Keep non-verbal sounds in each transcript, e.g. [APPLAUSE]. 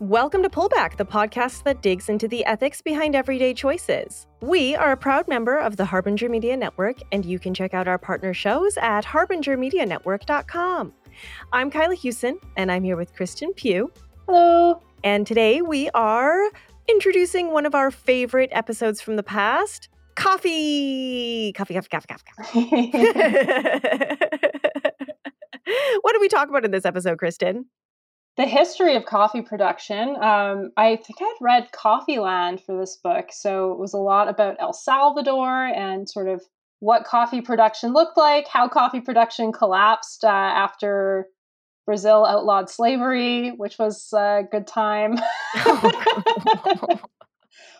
Welcome to Pullback, the podcast that digs into the ethics behind everyday choices. We are a proud member of the Harbinger Media Network, and you can check out our partner shows at harbingermedianetwork.com. I'm Kyla Hewson, and I'm here with Kristen Pugh. Hello. And today we are introducing one of our favorite episodes from the past coffee. Coffee, coffee, coffee, coffee, coffee. [LAUGHS] [LAUGHS] what did we talk about in this episode, Kristen? The history of coffee production. Um, I think I'd read Coffee Land for this book. So it was a lot about El Salvador and sort of what coffee production looked like, how coffee production collapsed uh, after Brazil outlawed slavery, which was a good time. [LAUGHS] [LAUGHS]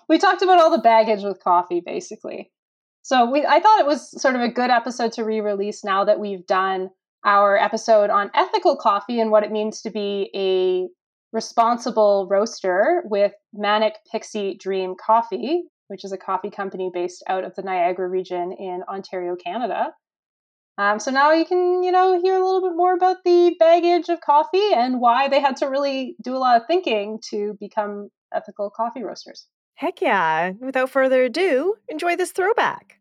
we talked about all the baggage with coffee, basically. So we, I thought it was sort of a good episode to re-release now that we've done our episode on ethical coffee and what it means to be a responsible roaster with Manic Pixie Dream Coffee, which is a coffee company based out of the Niagara region in Ontario, Canada. Um, so now you can, you know, hear a little bit more about the baggage of coffee and why they had to really do a lot of thinking to become ethical coffee roasters. Heck yeah. Without further ado, enjoy this throwback.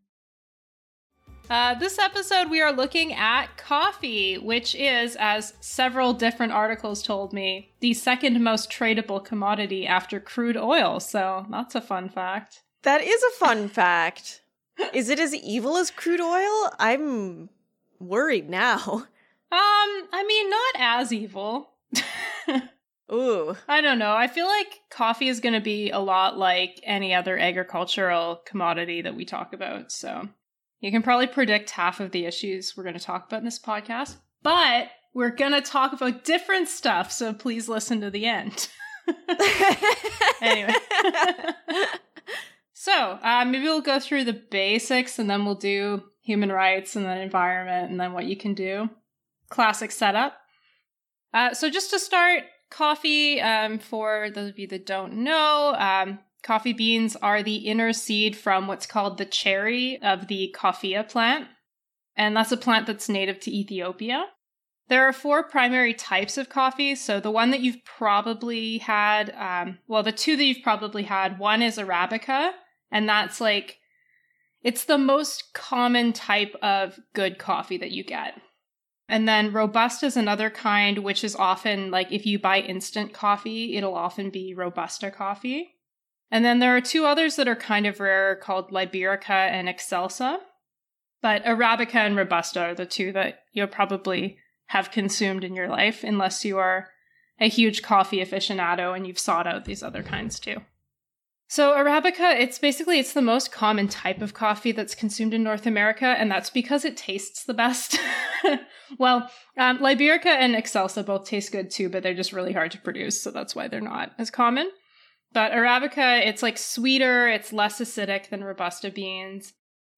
Uh, this episode, we are looking at coffee, which is, as several different articles told me, the second most tradable commodity after crude oil. So that's a fun fact. That is a fun [LAUGHS] fact. Is it as evil as crude oil? I'm worried now. Um, I mean, not as evil. [LAUGHS] Ooh. I don't know. I feel like coffee is going to be a lot like any other agricultural commodity that we talk about. So you can probably predict half of the issues we're going to talk about in this podcast, but we're going to talk about different stuff, so please listen to the end. [LAUGHS] anyway. so, uh, maybe we'll go through the basics and then we'll do human rights and then environment and then what you can do. Classic setup. Uh, so, just to start, coffee, um, for those of you that don't know, um, Coffee beans are the inner seed from what's called the cherry of the coffea plant, and that's a plant that's native to Ethiopia. There are four primary types of coffee. So the one that you've probably had, um, well, the two that you've probably had, one is Arabica, and that's like, it's the most common type of good coffee that you get. And then Robusta is another kind, which is often like if you buy instant coffee, it'll often be Robusta coffee. And then there are two others that are kind of rare called Liberica and Excelsa. But Arabica and Robusta are the two that you'll probably have consumed in your life, unless you are a huge coffee aficionado and you've sought out these other kinds too. So Arabica, it's basically it's the most common type of coffee that's consumed in North America, and that's because it tastes the best. [LAUGHS] well, um, Liberica and Excelsa both taste good too, but they're just really hard to produce, so that's why they're not as common. But Arabica, it's like sweeter, it's less acidic than Robusta beans.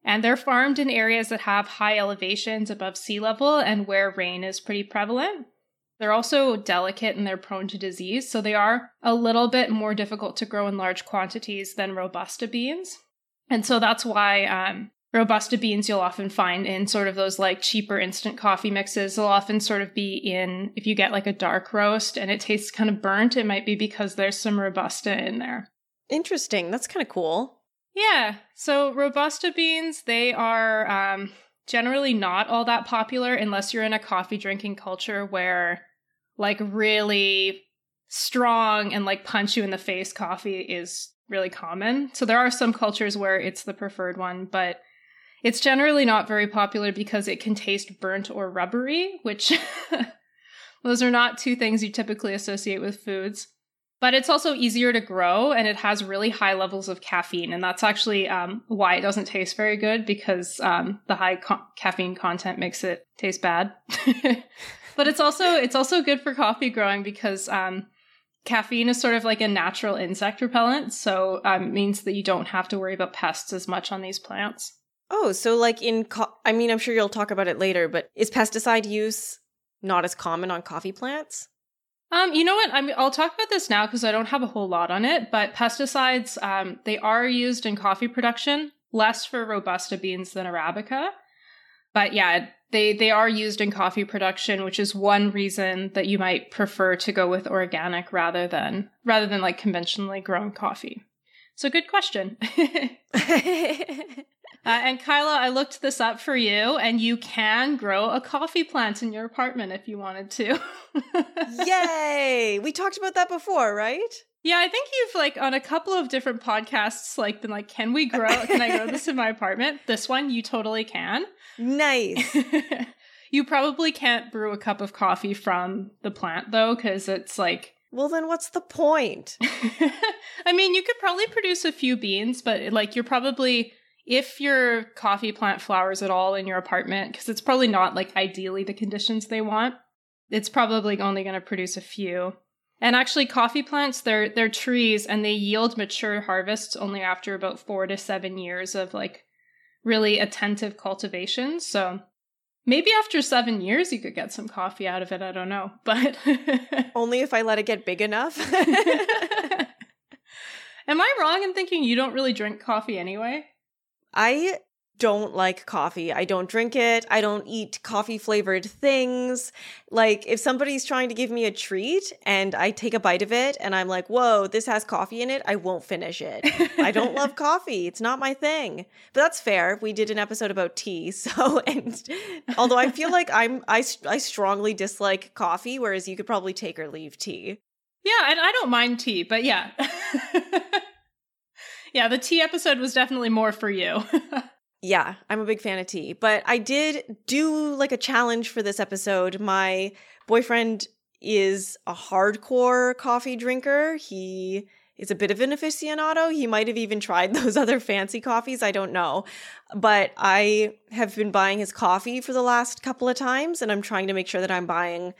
And they're farmed in areas that have high elevations above sea level and where rain is pretty prevalent. They're also delicate and they're prone to disease, so they are a little bit more difficult to grow in large quantities than Robusta beans. And so that's why um, Robusta beans you'll often find in sort of those like cheaper instant coffee mixes. They'll often sort of be in, if you get like a dark roast and it tastes kind of burnt, it might be because there's some Robusta in there. Interesting. That's kind of cool. Yeah. So Robusta beans, they are um, generally not all that popular unless you're in a coffee drinking culture where like really strong and like punch you in the face coffee is really common. So there are some cultures where it's the preferred one, but it's generally not very popular because it can taste burnt or rubbery, which [LAUGHS] those are not two things you typically associate with foods. But it's also easier to grow and it has really high levels of caffeine. And that's actually um, why it doesn't taste very good because um, the high ca- caffeine content makes it taste bad. [LAUGHS] but it's also it's also good for coffee growing because um, caffeine is sort of like a natural insect repellent. So um, it means that you don't have to worry about pests as much on these plants. Oh, so like in, co- I mean, I'm sure you'll talk about it later, but is pesticide use not as common on coffee plants? Um, you know what? I mean, I'll talk about this now because I don't have a whole lot on it. But pesticides, um, they are used in coffee production, less for robusta beans than arabica. But yeah, they they are used in coffee production, which is one reason that you might prefer to go with organic rather than rather than like conventionally grown coffee. So good question. [LAUGHS] [LAUGHS] [LAUGHS] Uh, and Kyla, I looked this up for you, and you can grow a coffee plant in your apartment if you wanted to. [LAUGHS] Yay! We talked about that before, right? Yeah, I think you've like on a couple of different podcasts like been like, "Can we grow? [LAUGHS] Can I grow this in my apartment?" This one, you totally can. Nice. [LAUGHS] you probably can't brew a cup of coffee from the plant though, because it's like. Well, then what's the point? I mean, you could probably produce a few beans, but like you're probably if your coffee plant flowers at all in your apartment, because it's probably not like ideally the conditions they want, it's probably only going to produce a few. And actually, coffee plants, they're, they're trees and they yield mature harvests only after about four to seven years of like really attentive cultivation. So maybe after seven years, you could get some coffee out of it. I don't know. [LAUGHS] But only if I let it get big enough. [LAUGHS] Am I wrong in thinking you don't really drink coffee anyway? I don't like coffee. I don't drink it. I don't eat coffee flavored things. Like, if somebody's trying to give me a treat and I take a bite of it and I'm like, whoa, this has coffee in it, I won't finish it. I don't love [LAUGHS] coffee. It's not my thing. But that's fair. We did an episode about tea. [LAUGHS] So, and although I feel like I'm, I, I strongly dislike coffee, whereas you could probably take or leave tea. Yeah, and I don't mind tea, but yeah. [LAUGHS] yeah, the tea episode was definitely more for you. [LAUGHS] yeah, I'm a big fan of tea, but I did do like a challenge for this episode. My boyfriend is a hardcore coffee drinker. He is a bit of an aficionado. He might have even tried [LAUGHS] those other fancy coffees. I don't know. But I have been buying his coffee for the last couple of times, and I'm trying to make sure that I'm buying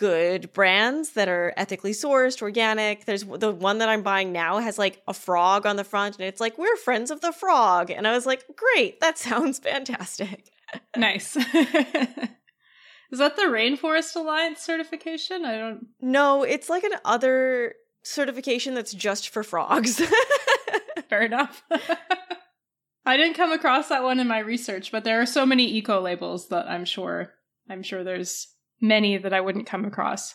good brands that are ethically sourced, organic. There's the one that I'm buying now has like a frog on the front and it's like we're friends of the frog. And I was like, "Great, that [LAUGHS] sounds fantastic." nice. [LAUGHS] Is that the Rainforest Alliance certification? I don't No, it's like an other certification that's just for frogs. [LAUGHS] Fair enough. I didn't come across that one in my research, but there are so many eco labels that I'm sure I'm sure there's many that I wouldn't come across.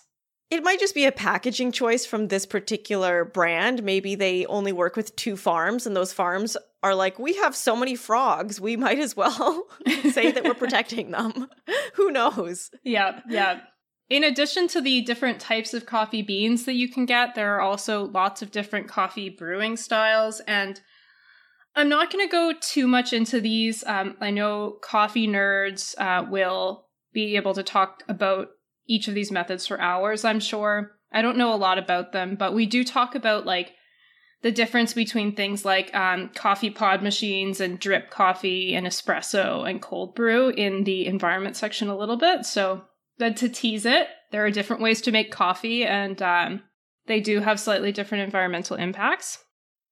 It might just be a packaging choice from this particular brand. Maybe they only work with two farms, and those farms are like, we have so many frogs, we might as well [LAUGHS] say that we're protecting them. [LAUGHS] Who knows? Yeah, yeah. In addition to the different types of coffee beans that you can get, there are also lots of different coffee brewing styles. And I'm not going to go too much into these. Um, I know coffee nerds uh, will be able to talk about each of these methods for hours, I'm sure. I don't know a lot about them, but we do talk about like the difference between things like um, coffee pod machines and drip coffee and espresso and cold brew in the environment section a little bit. So, then to tease it, there are different ways to make coffee, and um, they do have slightly different environmental impacts.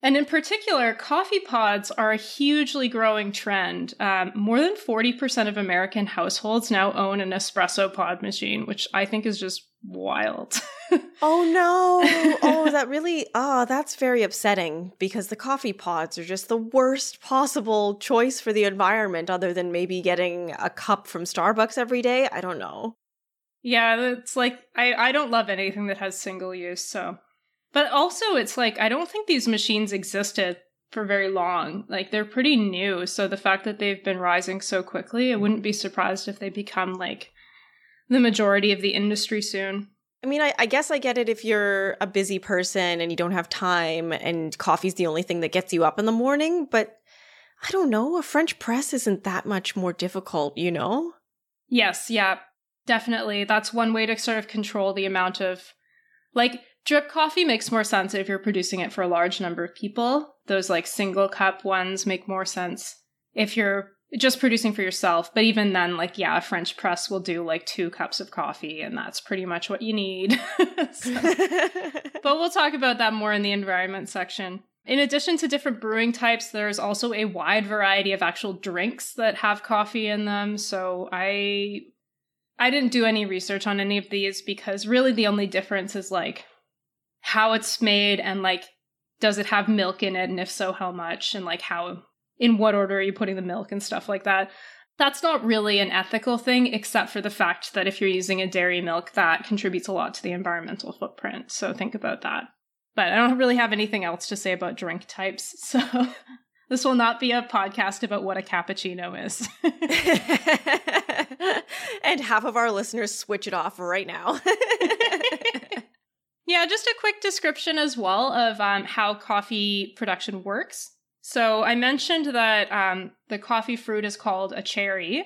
And in particular, coffee pods are a hugely growing trend. Um, more than 40% of American households now own an espresso pod machine, which I think is just wild. [LAUGHS] oh no. [LAUGHS] Oh, that really, oh, that's very upsetting because the coffee pods are just the worst possible choice for the environment, other than maybe getting a cup from Starbucks every day. I don't know. Yeah, it's like, I, I don't love anything that has single use, so but also, it's like, I don't think these machines existed for very long. Like, they're pretty new. So the fact that they've been rising so quickly, I wouldn't be surprised if they become like the majority of the industry soon. I mean, I, I, guess I get it if you're a busy person and you don't have time and coffee's the only thing that gets you up in the morning, but I don't know, a French press isn't that much more difficult, you know? Yes, yeah, definitely. That's one way to sort of control the amount of like Drip coffee makes more sense if you're producing it for a large number of people. Those like single cup ones make more sense if you're just producing for yourself. But even then, like, yeah, a French press will do like two cups of coffee, and that's pretty much what you need. [LAUGHS] so, [LAUGHS] but we'll talk about that more in the environment section. In addition to different brewing types, there's also a wide variety of actual drinks that have coffee in them. So I I didn't do any research on any of these because really the only difference is like how it's made and like does it have milk in it and if so how much and like how in what order are you putting the milk and stuff like that That's not really an ethical thing, except for the fact that if you're using a dairy milk, that contributes a lot to the environmental footprint. So think about that. But I don't really have anything else to say about drink types. [LAUGHS] So this will not be a podcast about what a cappuccino is. [LAUGHS] and half of our listeners switch it off right now. [LAUGHS] yeah, just a quick description as well of um, how coffee production works. So I mentioned that um, the coffee fruit is called a cherry.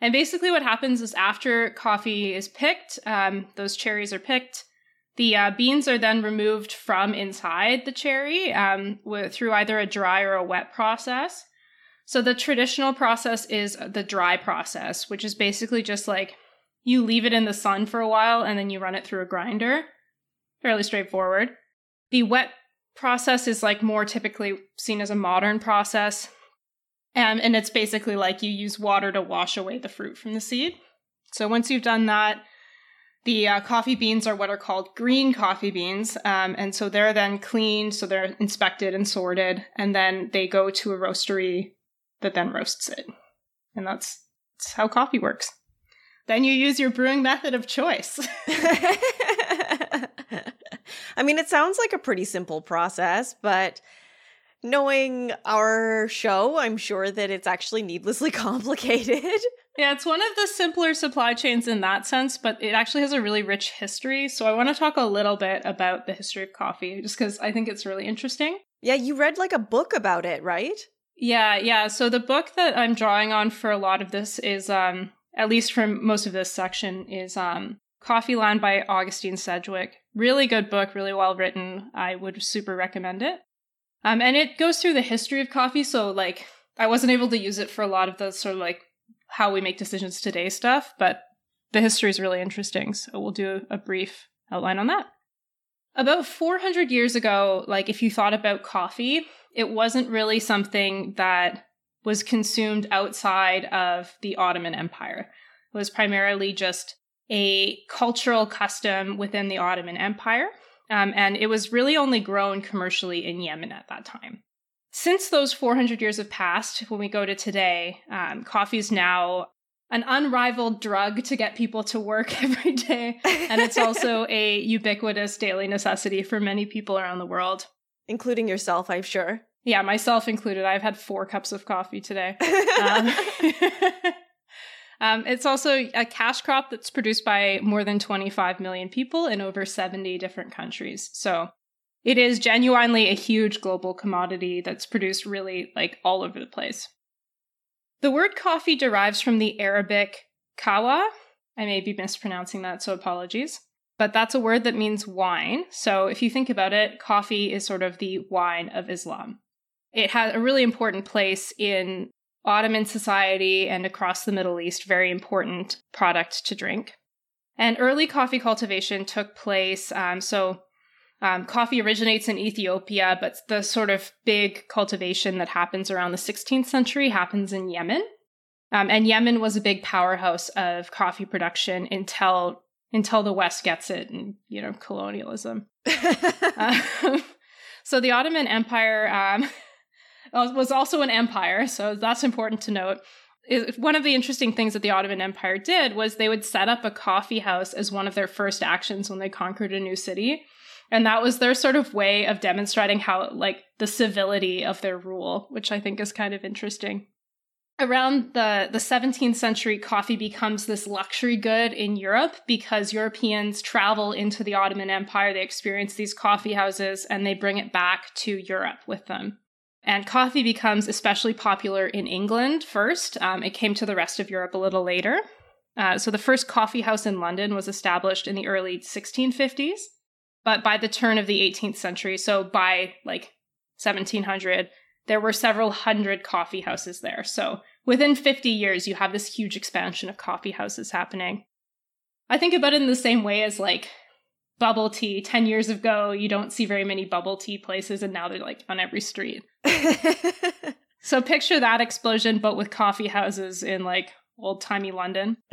And basically, what happens is after coffee is picked, um, those cherries are picked. The uh, beans are then removed from inside the cherry um, through either a dry or a wet process. So the traditional process is the dry process, which is basically just like you leave it in the sun for a while and then you run it through a grinder. Fairly straightforward. The wet process is like more typically seen as a modern process. Um, and it's basically like you use water to wash away the fruit from the seed. So once you've done that, the uh, coffee beans are what are called green coffee beans. Um, and so they're then cleaned, so they're inspected and sorted, and then they go to a roastery that then roasts it. And that's, that's how coffee works. Then you use your brewing method of choice. [LAUGHS] [LAUGHS] [LAUGHS] I mean, it sounds like a pretty simple process, but knowing our show, I'm sure that it's actually needlessly [LAUGHS] complicated. Yeah, it's one of the simpler supply chains in that sense, but it actually has a really rich history. So I want to talk a little bit about the history of coffee, just because I think it's really interesting. Yeah, you read like a book about it, right? Yeah, yeah. So the book that I'm drawing on for a lot of this is, um, at least for most of this section, is um, Coffee Land by Augustine Sedgewick. Really good book, really well written. I would super recommend it. Um, and it goes through the history of coffee. So, like, I wasn't able to use it for a lot of the sort of like how we make decisions today stuff, but the history is really interesting. So, we'll do a brief outline on that. About 400 years ago, like, if you thought about coffee, it wasn't really something that was consumed outside of the Ottoman Empire. It was primarily just a cultural custom within the Ottoman Empire, um, and it was really only grown commercially in Yemen at that time. Since those 400 years have passed, when we go to today, um, coffee is now an unrivaled drug to get people to work [LAUGHS] every day. And it's also [LAUGHS] a ubiquitous daily necessity for many people around the world. Including yourself, I'm sure. Yeah, myself included. I've had four cups of coffee today. [LAUGHS] um, um, it's also a cash crop that's produced by more than 25 million people in over 70 different countries. So it is genuinely a huge global commodity that's produced really like all over the place. The word coffee derives from the Arabic kawa. I may be mispronouncing that, so apologies. But that's a word that means wine. So if you think about it, coffee is sort of the wine of Islam. It had a really important place in Ottoman society and across the Middle East, very important product to drink. And early coffee cultivation took place. Um, so, um, coffee originates in Ethiopia, but the sort of big cultivation that happens around the 16th century happens in Yemen. Um, and Yemen was a big powerhouse of coffee production until until the West gets it, and you know colonialism. uh, [LAUGHS] [LAUGHS] so the Ottoman Empire um, Uh, was also an empire, so that's important to note. One of the interesting things that the Ottoman Empire did was they would set up a coffee house as one of their first actions when they conquered a new city. And that was their sort of way of demonstrating how, like, the civility of their rule, which I think is kind of interesting. Around the, the 17th century, coffee becomes this luxury good in Europe because Europeans travel into the Ottoman Empire, they experience these coffee houses, and they bring it back to Europe with them. And coffee becomes especially popular in England first. Um, it came to the rest of Europe a little later. Uh, so the first coffee house in London was established in the early 1650s. But by the turn of the 18th century, so by like 1700, there were several hundred coffee houses there. So within 50 years, you have this huge expansion of coffee houses happening. I think about it in the same way as like bubble tea. 10 years ago you don't see very many bubble tea places and now they're like on every street. [LAUGHS] So picture that explosion but with coffee houses in like old timey london. [LAUGHS] [LAUGHS]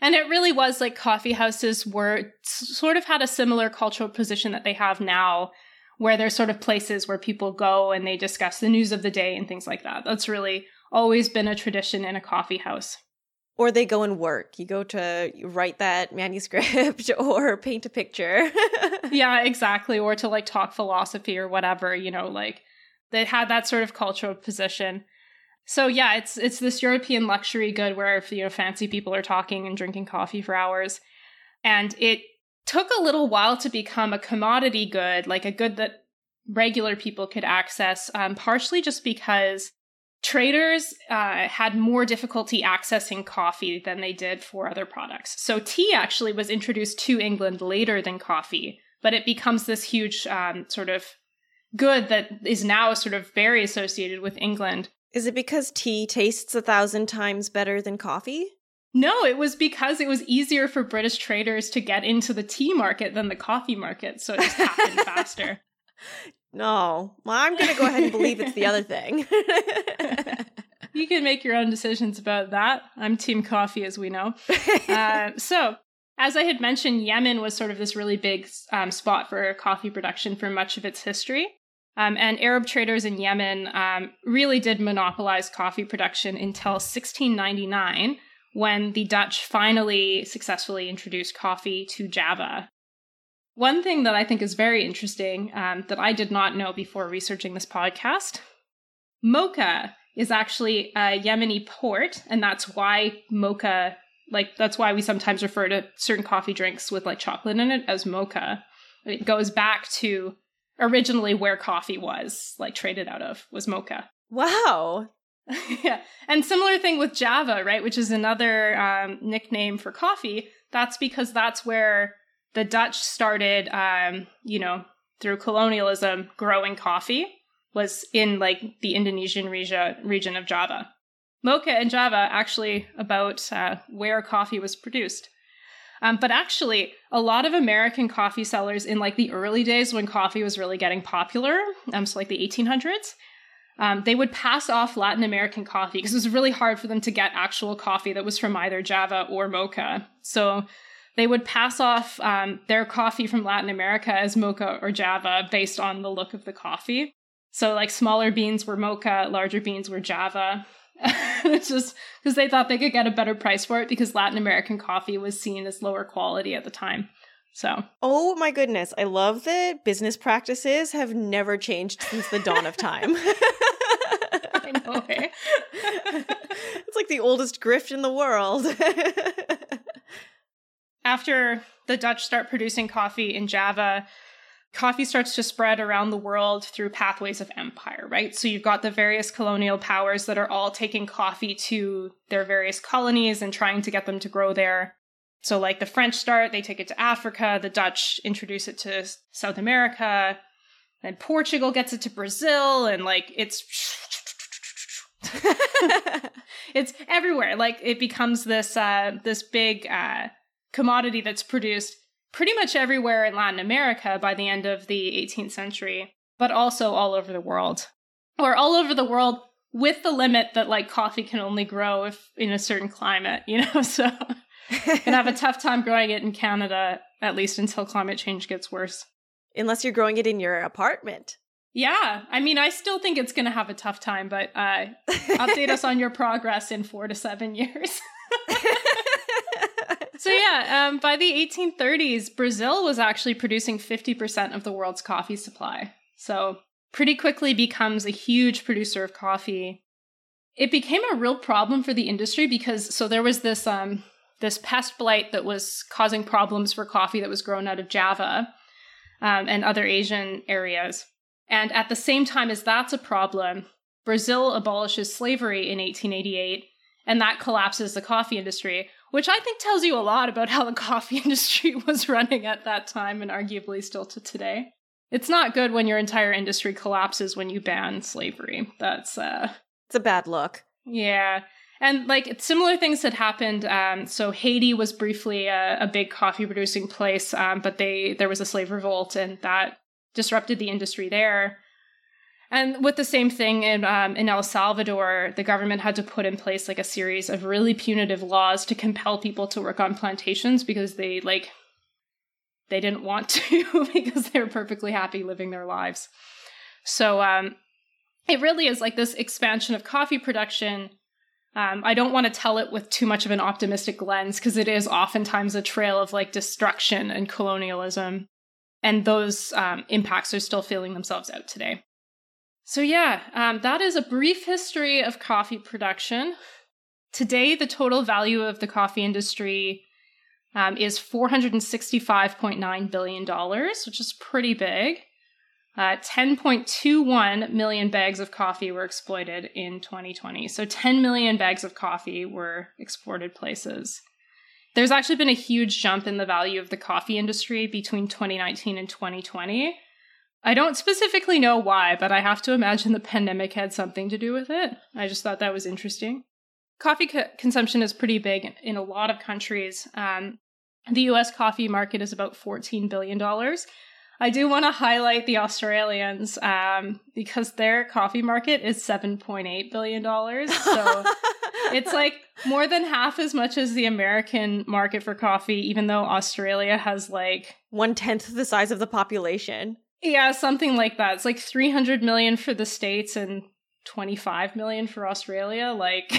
And it really was like coffee houses were sort of had a similar cultural position that they have now where they're sort of places where people go and they discuss the news of the day and things like that. That's really always been a tradition in a coffee house. Or they go and work. You go to write that manuscript [LAUGHS] or paint a picture. [LAUGHS] yeah, exactly. Or to like talk philosophy or whatever, you know, like they had that sort of cultural position. So yeah, it's it's this European luxury good where you know fancy people are talking and drinking coffee for hours. And it took a little while to become a commodity good, like a good that regular people could access, um, partially just because traders uh, had more difficulty accessing coffee than they did for other products. So tea actually was introduced to England later than coffee, but it becomes this huge um, sort of good that is now sort of very associated with England. Is it because tea tastes a thousand times better than coffee? No, it was because it was easier for British traders to get into the tea market than the coffee market, so it just happened [LAUGHS] faster. No, well, I'm going to go ahead and believe it's the other [LAUGHS] thing. [LAUGHS] [LAUGHS] you can make your own decisions about that. I'm team coffee, as we know. Uh, so, as I had mentioned, Yemen was sort of this really big um, spot for coffee production for much of its history. Um, and Arab traders in Yemen um, really did monopolize coffee production until 1699, when the Dutch finally successfully introduced coffee to Java. One thing that I think is very interesting um, that I did not know before researching this podcast mocha is actually a Yemeni port, and that's why mocha, like, that's why we sometimes refer to certain coffee drinks with like chocolate in it as mocha. It goes back to originally where coffee was like traded out of was mocha. Wow. [LAUGHS] yeah. And similar thing with Java, right? Which is another um, nickname for coffee. That's because that's where the Dutch started, um, you know, through colonialism, growing coffee was in like the Indonesian region, region of Java. Mocha and Java actually about uh, where coffee was produced. Um, but actually, a lot of American coffee sellers in like the early days when coffee was really getting popular, um, so like the 1800s, um, they would pass off Latin American coffee because it was really hard for them to get actual coffee that was from either Java or Mocha. So they would pass off um, their coffee from Latin America as Mocha or Java based on the look of the coffee. So, like, smaller beans were Mocha, larger beans were Java. [LAUGHS] it's just because they thought they could get a better price for it because Latin American coffee was seen as lower quality at the time. So, oh my goodness, I love that business practices have never changed since the dawn of time. [LAUGHS] I know. Eh? [LAUGHS] it's like the oldest grift in the world. After the Dutch start producing coffee in Java, coffee starts to spread around the world through pathways of empire, right? So you've got the various colonial powers that are all taking coffee to their various colonies and trying to get them to grow there. So, like the French start, they take it to Africa, the Dutch introduce it to South America, and Portugal gets it to Brazil, and like it's. [LAUGHS] [LAUGHS] it's everywhere. Like it becomes this uh, this big uh, commodity that's produced pretty much everywhere in Latin America by the end of the 18th century, but also all over the world. Or all over the world with the limit that like coffee can only grow if in a certain climate, [LAUGHS] you know, so gonna have a [LAUGHS] tough time growing it in Canada, at least until climate change gets worse. Unless you're growing it in your apartment. Yeah, I mean, I still think it's gonna have a tough time, but uh, update us [LAUGHS] on your progress in four to seven years. So yeah, um, by the 1830s, Brazil was actually producing 50% of the world's coffee supply. So pretty quickly becomes a huge producer of coffee. It became a real problem for the industry because so there was this um, this pest blight that was causing problems for coffee that was grown out of Java um, and other Asian areas. And at the same time as that's a problem, Brazil abolishes slavery in 1888, and that collapses the coffee industry, which I think tells you a lot about how the coffee [LAUGHS] industry was running at that time and arguably still to today. It's not good when your entire industry collapses when you ban slavery. That's uh It's a bad look. Yeah. And like similar things had happened. Um, so Haiti was briefly a, a big coffee producing place, um, but they there was a slave revolt, and that disrupted the industry there. And with the same thing in um, in El Salvador, the government had to put in place like a series of really punitive laws to compel people to work on plantations because they like they didn't want to [LAUGHS] because they were perfectly happy living their lives. So um, it really is like this expansion of coffee production. Um, I don't want to tell it with too much of an optimistic lens because it is oftentimes a trail of like destruction and colonialism. And those um, impacts are still feeling themselves out today. So, yeah, um, that is a brief history of coffee production. Today, the total value of the coffee industry um, is $465.9 billion, which is pretty big. Uh, 10.21 million bags of coffee were exploited in 2020. So 10 million bags of coffee were exported places. There's actually been a huge jump in the value of the coffee industry between 2019 and 2020. I don't specifically know why, but I have to imagine the pandemic had something to do with it. I just thought that was interesting. Coffee co- consumption is pretty big in a lot of countries. Um, the US coffee market is about $14 billion. I do want to highlight the Australians um, because their coffee market is $7.8 billion. So [LAUGHS] it's like more than half as much as the American market for coffee, even though Australia has like one tenth the size of the population. Yeah, something like that. It's like 300 million for the States and 25 million for Australia. Like,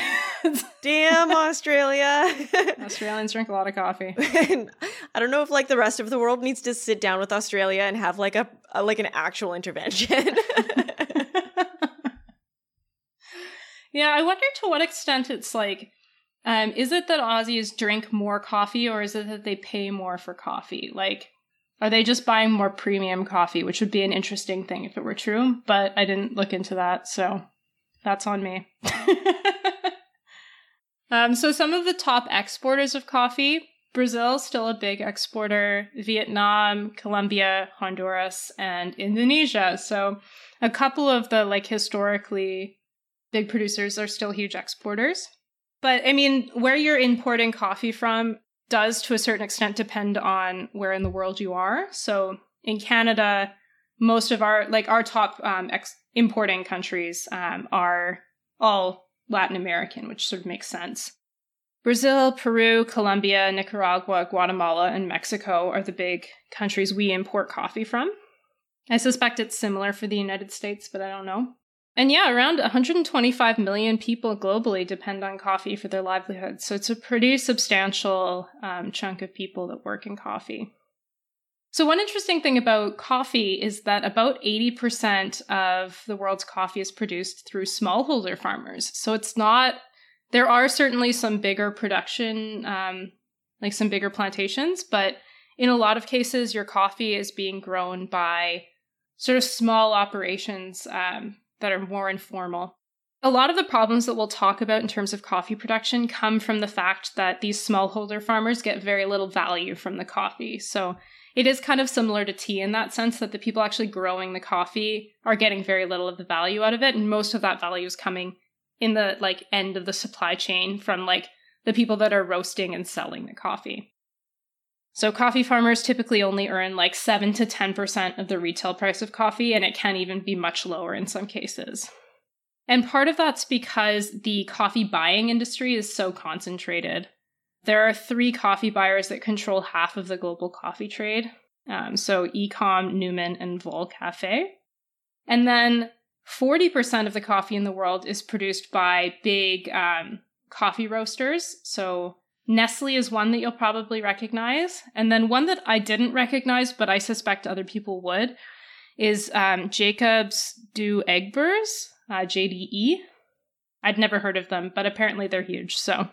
[LAUGHS] damn, Australia. [LAUGHS] Australians drink a lot of coffee. I don't know if like the rest of the world needs to sit down with Australia and have like a, a like an actual intervention. [LAUGHS] yeah, I wonder to what extent it's like um, is it that Aussies drink more coffee or is it that they pay more for coffee? Like, are they just buying more premium coffee, which would be an interesting thing if it were true, but I didn't look into that, so that's on me. [LAUGHS] um, so, some of the top exporters of coffee Brazil, still a big exporter, Vietnam, Colombia, Honduras, and Indonesia. So, a couple of the like historically big producers are still huge exporters. But I mean, where you're importing coffee from does to a certain extent depend on where in the world you are. So, in Canada, most of our like our top um, ex- importing countries um, are all Latin American, which sort of makes sense. Brazil, Peru, Colombia, Nicaragua, Guatemala, and Mexico are the big countries we import coffee from. I suspect it's similar for the United States, but I don't know. And yeah, around 125 million people globally depend on coffee for their livelihood. So it's a pretty substantial um, chunk of people that work in coffee. So, one interesting thing about coffee is that about 80% of the world's coffee is produced through smallholder farmers. So, it's not, there are certainly some bigger production, um, like some bigger plantations, but in a lot of cases, your coffee is being grown by sort of small operations um, that are more informal. A lot of the problems that we'll talk about in terms of coffee production come from the fact that these smallholder farmers get very little value from the coffee. So, it is kind of similar to tea in that sense that the people actually growing the coffee are getting very little of the value out of it and most of that value is coming in the like end of the supply chain from like the people that are roasting and selling the coffee so coffee farmers typically only earn like 7 to 10% of the retail price of coffee and it can even be much lower in some cases and part of that's because the coffee buying industry is so concentrated there are three coffee buyers that control half of the global coffee trade. Um, so Ecom, Neumann, and Volcafe. And then 40% of the coffee in the world is produced by big um, coffee roasters. So Nestle is one that you'll probably recognize. And then one that I didn't recognize, but I suspect other people would, is um, Jacobs Douwe Egberts, uh, JDE. I'd never heard of them, but apparently they're huge. So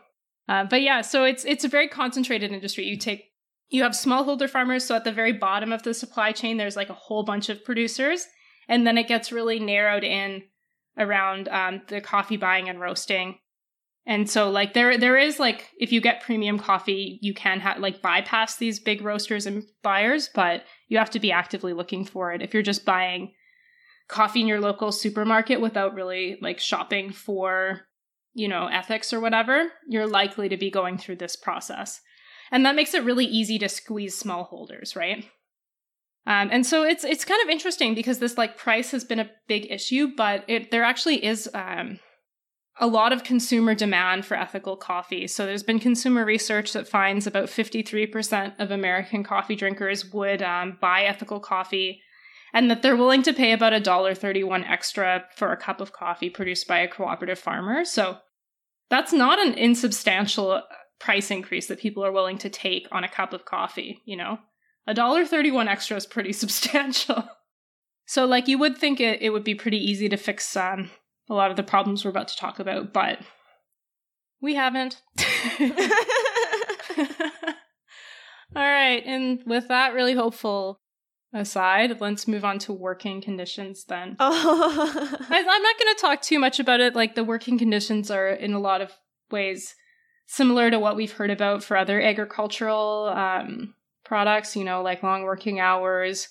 uh, but yeah, so it's it's a very concentrated industry. You take you have smallholder farmers, so at the very bottom of the supply chain, there's like a whole bunch of producers, and then it gets really narrowed in around um, the coffee buying and roasting. And so like there there is like if you get premium coffee, you can ha- like bypass these big roasters and buyers, but you have to be actively looking for it. If you're just buying coffee in your local supermarket without really like shopping for you know, ethics or whatever, you're likely to be going through this process. And that makes it really easy to squeeze smallholders, right? Um, and so it's it's kind of interesting because this like price has been a big issue, but it there actually is um, a lot of consumer demand for ethical coffee. So there's been consumer research that finds about 53% of American coffee drinkers would um, buy ethical coffee, and that they're willing to pay about a dollar thirty-one extra for a cup of coffee produced by a cooperative farmer. So that's not an insubstantial price increase that people are willing to take on a cup of coffee, you know? A dollar thirty-one extra is pretty [LAUGHS] substantial. so like you would think it, it would be pretty easy to fix um, a lot of the problems we're about to talk about, but we haven't. [LAUGHS] All right, and with that really hopeful aside, let's move on to working conditions then. Oh. I, I'm not going to talk too much about it. Like, the working conditions are in a lot of ways similar to what we've heard about for other agricultural um, products, you know, like long working hours.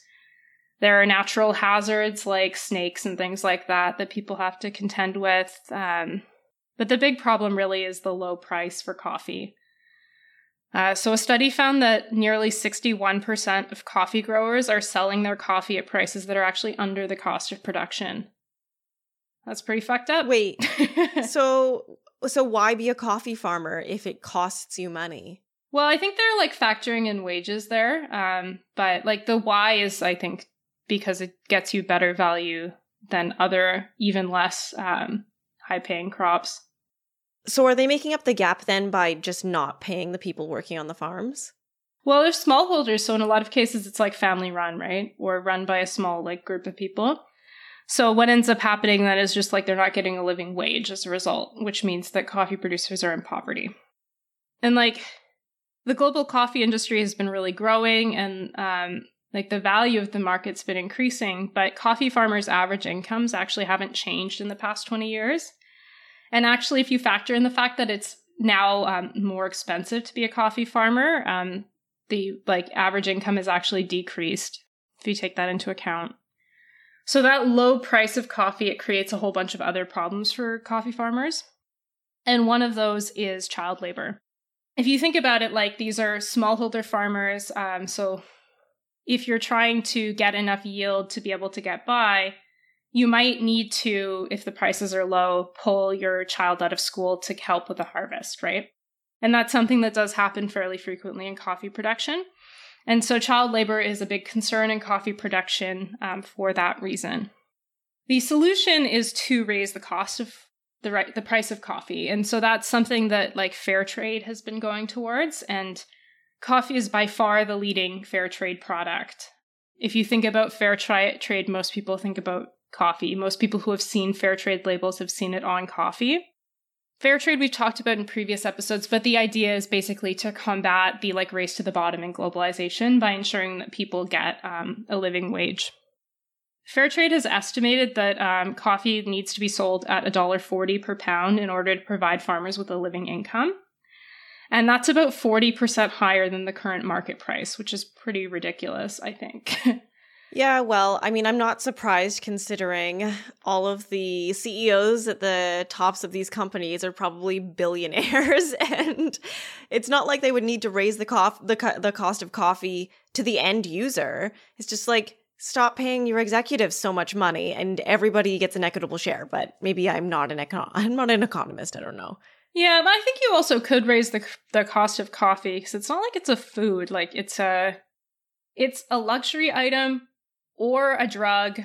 There are natural hazards like snakes and things like that that people have to contend with. Um, but the big problem really is the low price for coffee. Uh, so, a study found that nearly 61% of coffee growers are selling their coffee at prices that are actually under the cost of production. That's pretty fucked up. Wait. [LAUGHS] so so why be a coffee farmer if it costs you money? well, I think they're like factoring in wages there. Um, but like the why is, I think, because it gets you better value than other, even less um, high paying crops. So are they making up the gap then by just not paying the people working on the farms? Well, they're smallholders, so in a lot of cases it's like family run, right? Or run by a small like group of people. So what ends up happening then is just like they're not getting a living wage as a result, which means that coffee producers are in poverty. And like the global coffee industry has been really growing and um, like the value of the market's been increasing, but coffee farmers' average incomes actually haven't changed in the past 20 years. And actually, if you factor in the fact that it's now um, more expensive to be a coffee farmer, um, the like average income is actually decreased if you take that into account. So that low price of coffee it creates a whole bunch of other problems for coffee farmers. And one of those is child labor. If you think about it, like these are smallholder farmers, um, so if you're trying to get enough yield to be able to get by, you might need to, if the prices are low, pull your child out of school to help with the harvest, right? And that's something that does happen fairly frequently in coffee production. And so child labor is a big concern in coffee production um, for that reason. The solution is to raise the cost of the right the price of coffee. And so that's something that like fair trade has been going towards and coffee is by far the leading fair trade product. If you think about fair tri- trade, most people think about coffee. Most people who have seen fair trade labels have seen it on coffee. Fair trade we've talked about in previous episodes, but the idea is basically to combat the like race to the bottom in globalization by ensuring that people get um, a living wage. Fair trade has estimated that um, coffee needs to be sold at $1.40 per pound in order to provide farmers with a living income. And that's about 40% higher than the current market price, which is pretty ridiculous, I think. [LAUGHS] Yeah, well, I mean, I'm not surprised considering all of the CEOs at the tops of these companies are probably billionaires, [LAUGHS] and it's not like they would need to raise the cof- the co- the cost of coffee to the end user. It's just like stop paying your executives so much money, and everybody gets an equitable share. But maybe I'm not an econ- [LAUGHS] I'm not an economist. I don't know. Yeah, but I think you also could raise the the cost of coffee because it's not like it's a food. Like it's a it's a luxury item or a drug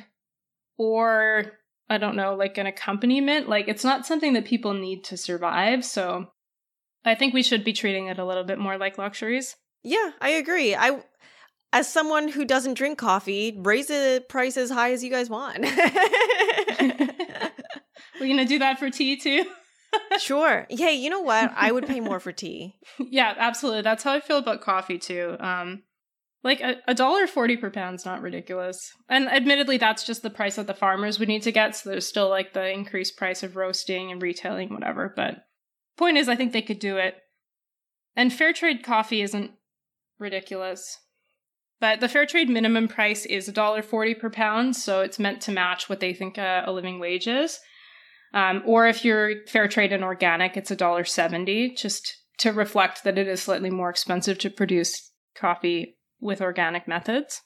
or I don't know, like an accompaniment. Like it's not something that people need to survive. So I think we should be treating it a little bit more like luxuries. Yeah, I agree. I as someone who doesn't drink coffee, raise the price as high as you guys want. [LAUGHS] [LAUGHS] We're gonna do that for tea too. [LAUGHS] sure. Hey, you know what? I would pay more for [LAUGHS] tea. yeah, absolutely. That's how I feel about coffee too. Um, like a, dollar forty per pound's not ridiculous. And admittedly, that's just the price that the farmers would need to get. So there's still like the increased price of roasting and retailing, whatever. But point is, I think they could do it. And fair trade coffee isn't ridiculous. But the fair trade minimum price is $1.40 per pound, so it's meant to match what they think a, a living wage is. Um, or if you're fair trade and organic, it's $1.70, just to reflect that it is slightly more expensive to produce coffee with organic methods.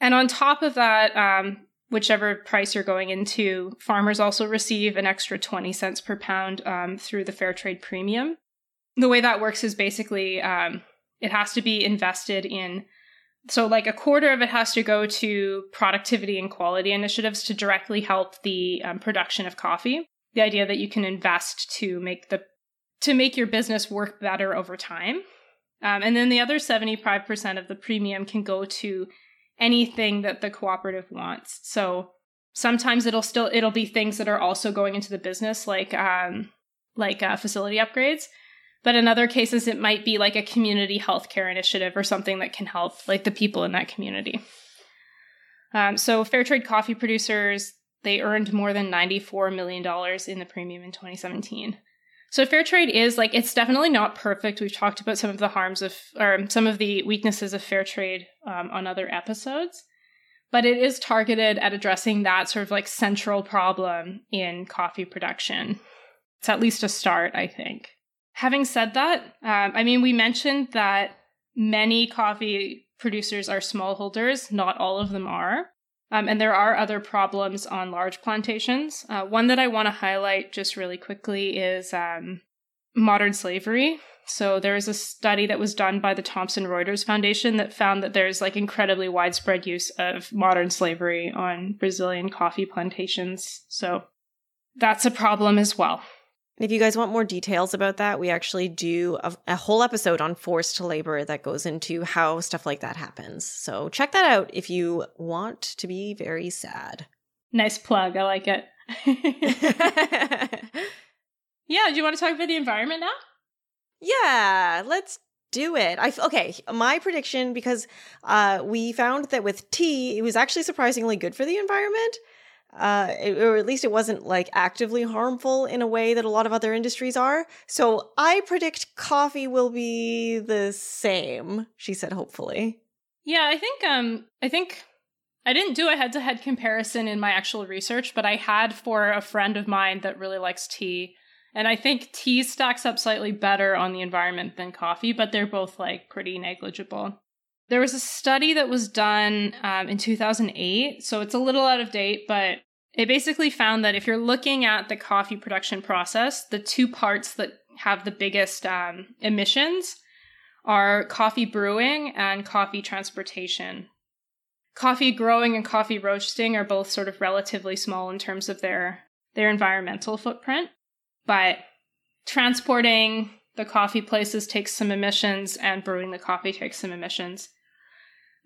And on top of that, um, whichever price you're going into, farmers also receive an extra 20 cents per pound um, through the fair trade premium. The way that works is basically um, it has to be invested in So, like a quarter of it has to go to productivity and quality initiatives to directly help the um, production of coffee. The idea that you can invest to make the to make your business work better over time. Um, and then the other 75% of the premium can go to anything that the cooperative wants. So sometimes it'll still it'll be things that are also going into the business like um like uh, facility upgrades but in other cases it might be like a community healthcare initiative or something that can help like the people in that community um, so fair trade coffee producers they earned more than $94 million in the premium in 2017 so fair trade is like it's definitely not perfect we've talked about some of the harms of or some of the weaknesses of fair trade um, on other episodes but it is targeted at addressing that sort of like central problem in coffee production. It's at least a start, I think. Having said that, um, I mean, we mentioned that many coffee producers are smallholders, not all of them are. Um, and there are other problems on large plantations. Uh, one that I want to highlight just really quickly is um, modern slavery. So there was a study that was done by the Thomson Reuters Foundation that found that there's like incredibly widespread use of modern slavery on Brazilian coffee plantations. So that's a problem as well. And if you guys want more details about that, we actually do a, a, whole episode on forced labor that goes into how stuff like that happens. So check that out if you want to be very sad. Nice plug. I like it. [LAUGHS] [LAUGHS] yeah, do you want to talk about the environment now? Yeah, let's do it. I okay, my prediction because uh, we found that with tea, it was actually surprisingly good for the environment. Uh, or at least it wasn't like actively harmful in a way that a lot of other industries are. So I predict coffee will be the same. She said, hopefully. Yeah, I think um, I think I didn't do a head-to-head comparison in my actual research, but I had for a friend of mine that really likes tea. And I think tea stacks up slightly better on the environment than coffee, but they're both like pretty negligible. There was a study that was done um, in 2008, so it's a little out of date, but it basically found that if you're looking at the coffee production process, the two parts that have the biggest um, emissions are coffee brewing and coffee transportation. Coffee growing and coffee roasting are both sort of relatively small in terms of their their environmental footprint. But transporting the coffee places takes some emissions, and brewing the coffee takes some emissions.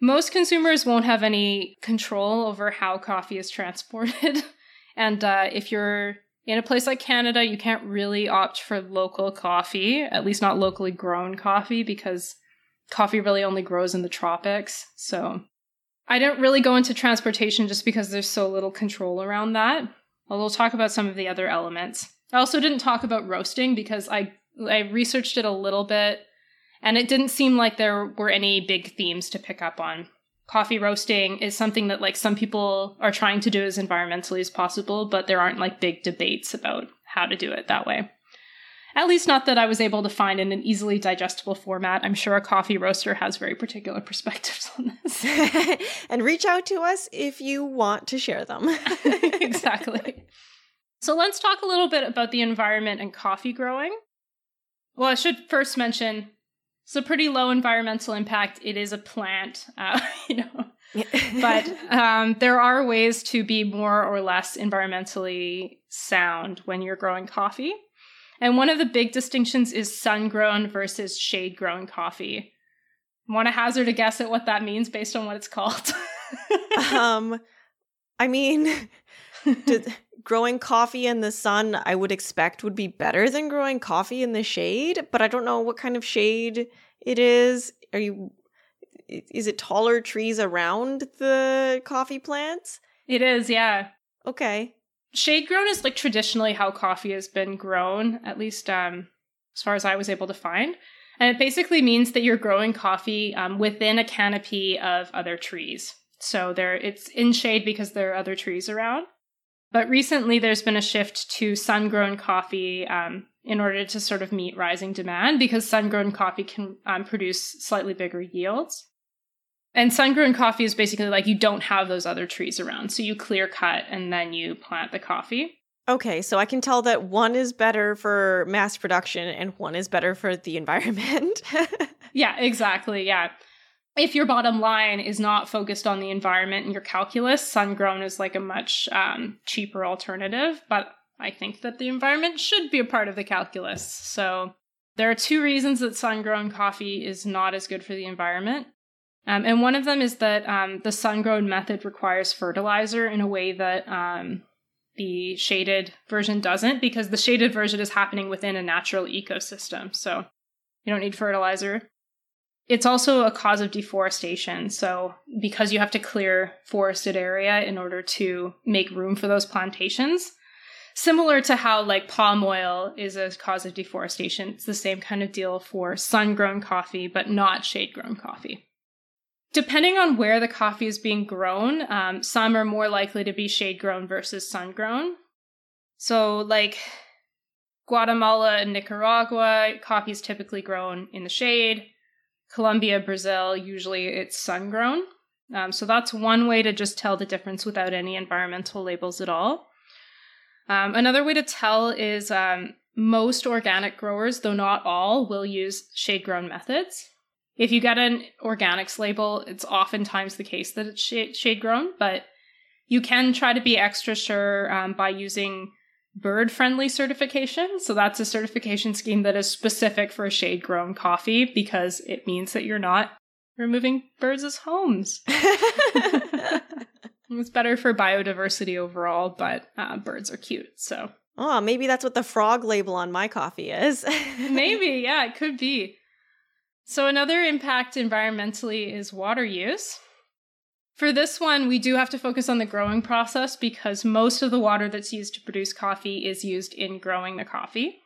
Most consumers won't have any control over how coffee is transported. [LAUGHS] and uh, if you're in a place like Canada, you can't really opt for local coffee, at least not locally grown coffee, because coffee really only grows in the tropics. So I didn't really go into transportation just because there's so little control around that. I'll talk about some of the other elements. I also didn't talk about roasting because I I researched it a little bit and it didn't seem like there were any big themes to pick up on. Coffee roasting is something that like some people are trying to do as environmentally as possible, but there aren't like big debates about how to do it that way. At least not that I was able to find in an easily digestible format. I'm sure a coffee roaster has very particular perspectives on this. [LAUGHS] and reach out to us if you want to share them. [LAUGHS] exactly. So let's talk a little bit about the environment and coffee growing. Well, I should first mention a pretty low environmental impact. It is a plant, uh, [LAUGHS] you know, [LAUGHS] but um, there are ways to be more or less environmentally sound when you're growing coffee. And one of the big distinctions is sun grown versus shade grown coffee. Want to hazard a guess at what that means based on what it's called? [LAUGHS] um, I mean, did, growing coffee in the sun, I would expect would be better than growing coffee in the shade, but I don't know what kind of shade it is. Are you is it taller trees around the coffee plants? It is, yeah. Okay. Shade grown is like traditionally how coffee has been grown, at least um as far as I was able to find. And it basically means that you're growing coffee um, within a canopy of other trees. So there it's in shade because there are other trees around. But recently, there's been a shift to sun grown coffee um, in order to sort of meet rising demand because sun grown coffee can um, produce slightly bigger yields. And sun grown coffee is basically like you don't have those other trees around. So you clear cut and then you plant the coffee. Okay, so I can tell that one is better for mass production and one is better for the [LAUGHS] environment. yeah, exactly. Yeah. If your bottom line is not focused on the environment and your calculus, sun grown is like a much um, cheaper alternative. But I think that the environment should be a part of the calculus. So there are two reasons that sun grown coffee is not as good for the environment. Um, and one of them is that um, the sun grown method requires fertilizer in a way that um, the shaded version doesn't, because the shaded version is happening within a natural ecosystem. So you don't need fertilizer. It's also a cause of deforestation. So, because you have to clear forested area in order to make room for those plantations, similar to how like palm oil is a cause of deforestation, it's the same kind of deal for sun grown coffee, but not shade grown coffee. Depending on where the coffee is being grown, um, some are more likely to be shade grown versus sun grown. So, like Guatemala and Nicaragua, coffee is typically grown in the shade. Colombia, Brazil, usually it's sun grown. Um, so that's one way to just tell the difference without any environmental labels at all. Um, another way to tell is um, most organic growers, though not all, will use shade grown methods. If you get an organics label, it's oftentimes the case that it's shade grown, but you can try to be extra sure um, by using bird friendly certification. So that's a certification scheme that is specific for shade grown coffee because it means that you're not removing birds' homes. [LAUGHS] it's better for biodiversity overall, but uh, birds are cute. So. Oh, maybe that's what the frog label on my coffee is. [LAUGHS] maybe, yeah, it could be. So, another impact environmentally is water use. For this one, we do have to focus on the growing process because most of the water that's used to produce coffee is used in growing the coffee.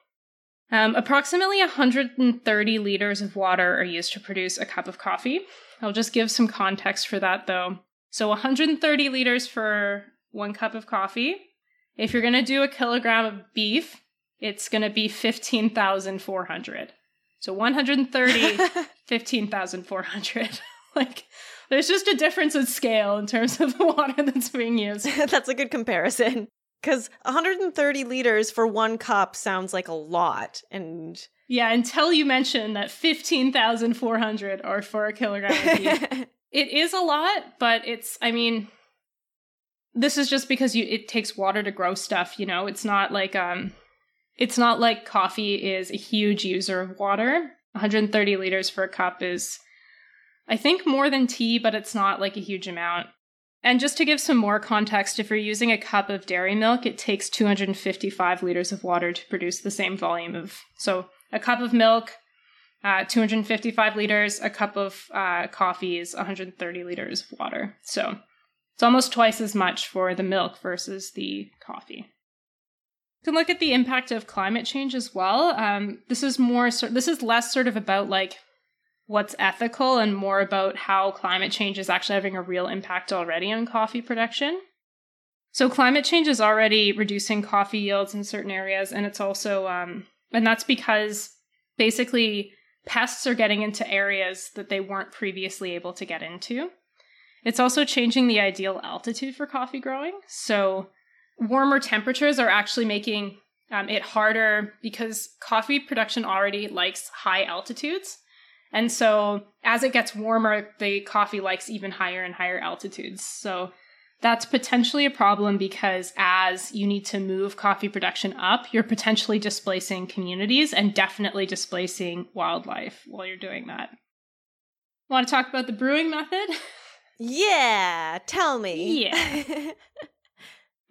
Um, approximately 130 liters of water are used to produce a cup of coffee. I'll just give some context for that though. So 130 liters for one cup of coffee. If you're going to do a kilogram of beef, it's going to be 15,400. So 130, [LAUGHS] 15,400. [LAUGHS] like there's just a difference in scale in terms of [LAUGHS] the water that's being used. [LAUGHS] that's a good comparison. Because 130 liters for one cup sounds like a lot. And yeah, until you mention that 15,400 are for a kilogram of beef. [LAUGHS] it is a lot, but it's, I mean, this is just because you it takes water to grow stuff, you know? It's not like, um, it's not like coffee is a huge user of water. 130 liters for a cup is I think more than tea, but it's not like a huge amount. And just to give some more context, if you're using a cup of dairy milk, it takes 255 liters of water to produce the same volume of. So a cup of milk, uh, 255 liters. A cup of uh, coffee is 130 liters of water. So it's almost twice as much for the milk versus the coffee. You can look at the impact of climate change as well. Um, this is more. This is less sort of about like what's ethical and more about how climate change is actually having a real impact already on coffee production. So, climate change is already reducing coffee yields in certain areas, and it's also, um, and that's because basically pests are getting into areas that they weren't previously able to get into. It's also changing the ideal altitude for coffee growing. So, warmer temperatures are actually making um, it harder because coffee production already likes high altitudes. And so as it gets warmer, the coffee likes even higher and higher altitudes. So that's potentially a problem because as you need to move coffee production up, you're potentially displacing communities and definitely displacing wildlife while you're doing that. Want to talk about the brewing method? Yeah, tell me. Yeah.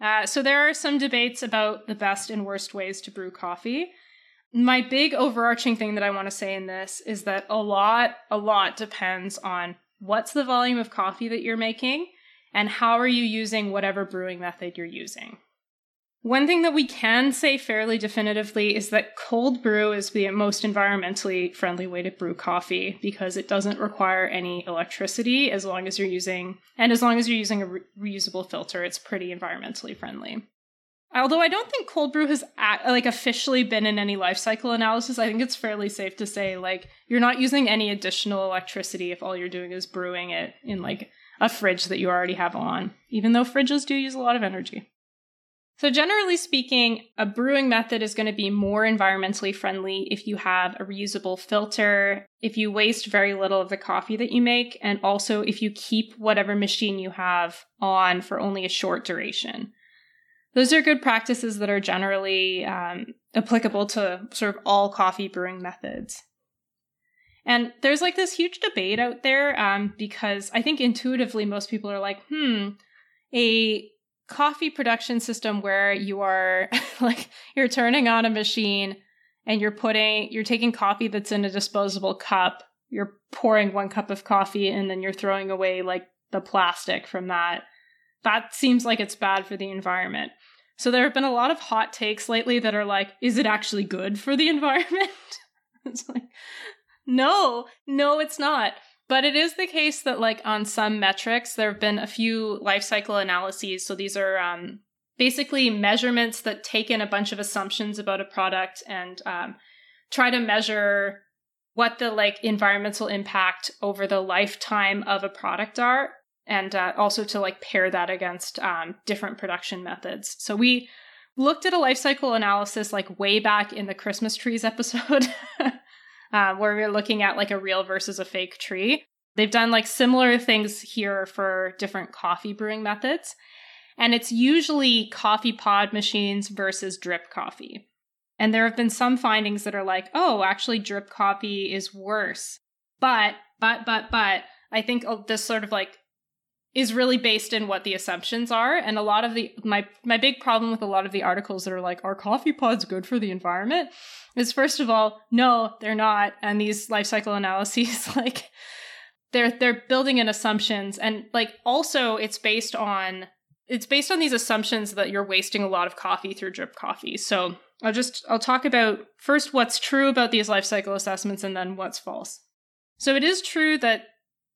[LAUGHS] uh, so there are some debates about the best and worst ways to brew coffee. My big overarching thing that I want to say in this is that a lot, a lot depends on what's the volume of coffee that you're making and how are you using whatever brewing method you're using. One thing that we can say fairly definitively is that cold brew is the most environmentally friendly way to brew coffee because it doesn't require any electricity as long as you're using and as long as you're using a re- reusable filter it's pretty environmentally friendly. Although I don't think cold brew has like officially been in any life cycle analysis, I think it's fairly safe to say like you're not using any additional electricity if all you're doing is brewing it in like a fridge that you already have on, even though fridges do use a lot of energy. So, generally speaking, a brewing method is going to be more environmentally friendly if you have a reusable filter, if you waste very little of the coffee that you make, and also if you keep whatever machine you have on for only a short duration. Those are good practices that are generally um, applicable to sort of all coffee brewing methods. And there's like this huge debate out there um, because I think intuitively most people are like, hmm, a coffee production system where you are [LAUGHS] like you're turning on a machine and you're putting you're taking coffee that's in a disposable cup you're pouring one cup of coffee and then you're throwing away like the plastic from that that seems like it's bad for the environment. So there have been a lot of hot takes lately that are like is it actually good for the [LAUGHS] environment? It's like no no it's not. But it is the case that, like, on some metrics, there have been a few life cycle analyses. So these are um, basically measurements that take in a bunch of assumptions about a product and um, try to measure what the like environmental impact over the lifetime of a product are and uh, also to like pair that against um, different production methods so we looked at a life cycle analysis like way back in the christmas trees [LAUGHS] episode [LAUGHS] uh, where we're looking at like a real versus a fake tree. They've done like similar things here for different coffee brewing methods. And it's usually coffee pod machines versus drip coffee. And there have been some findings that are like, oh, actually, drip coffee is worse. But, but, but, but, I think this sort of like is really based in what the assumptions are. And a lot of the my my big problem with a lot of the articles that are like are coffee pods good for the environment? is first of all no they're not. And these life cycle analyses [LAUGHS] like they're they're building in assumptions. And like also it's based on it's based on these assumptions that you're wasting a lot of coffee through drip coffee. So i'll just i'll talk about first what's true about these life cycle assessments and then what's false. So it is true that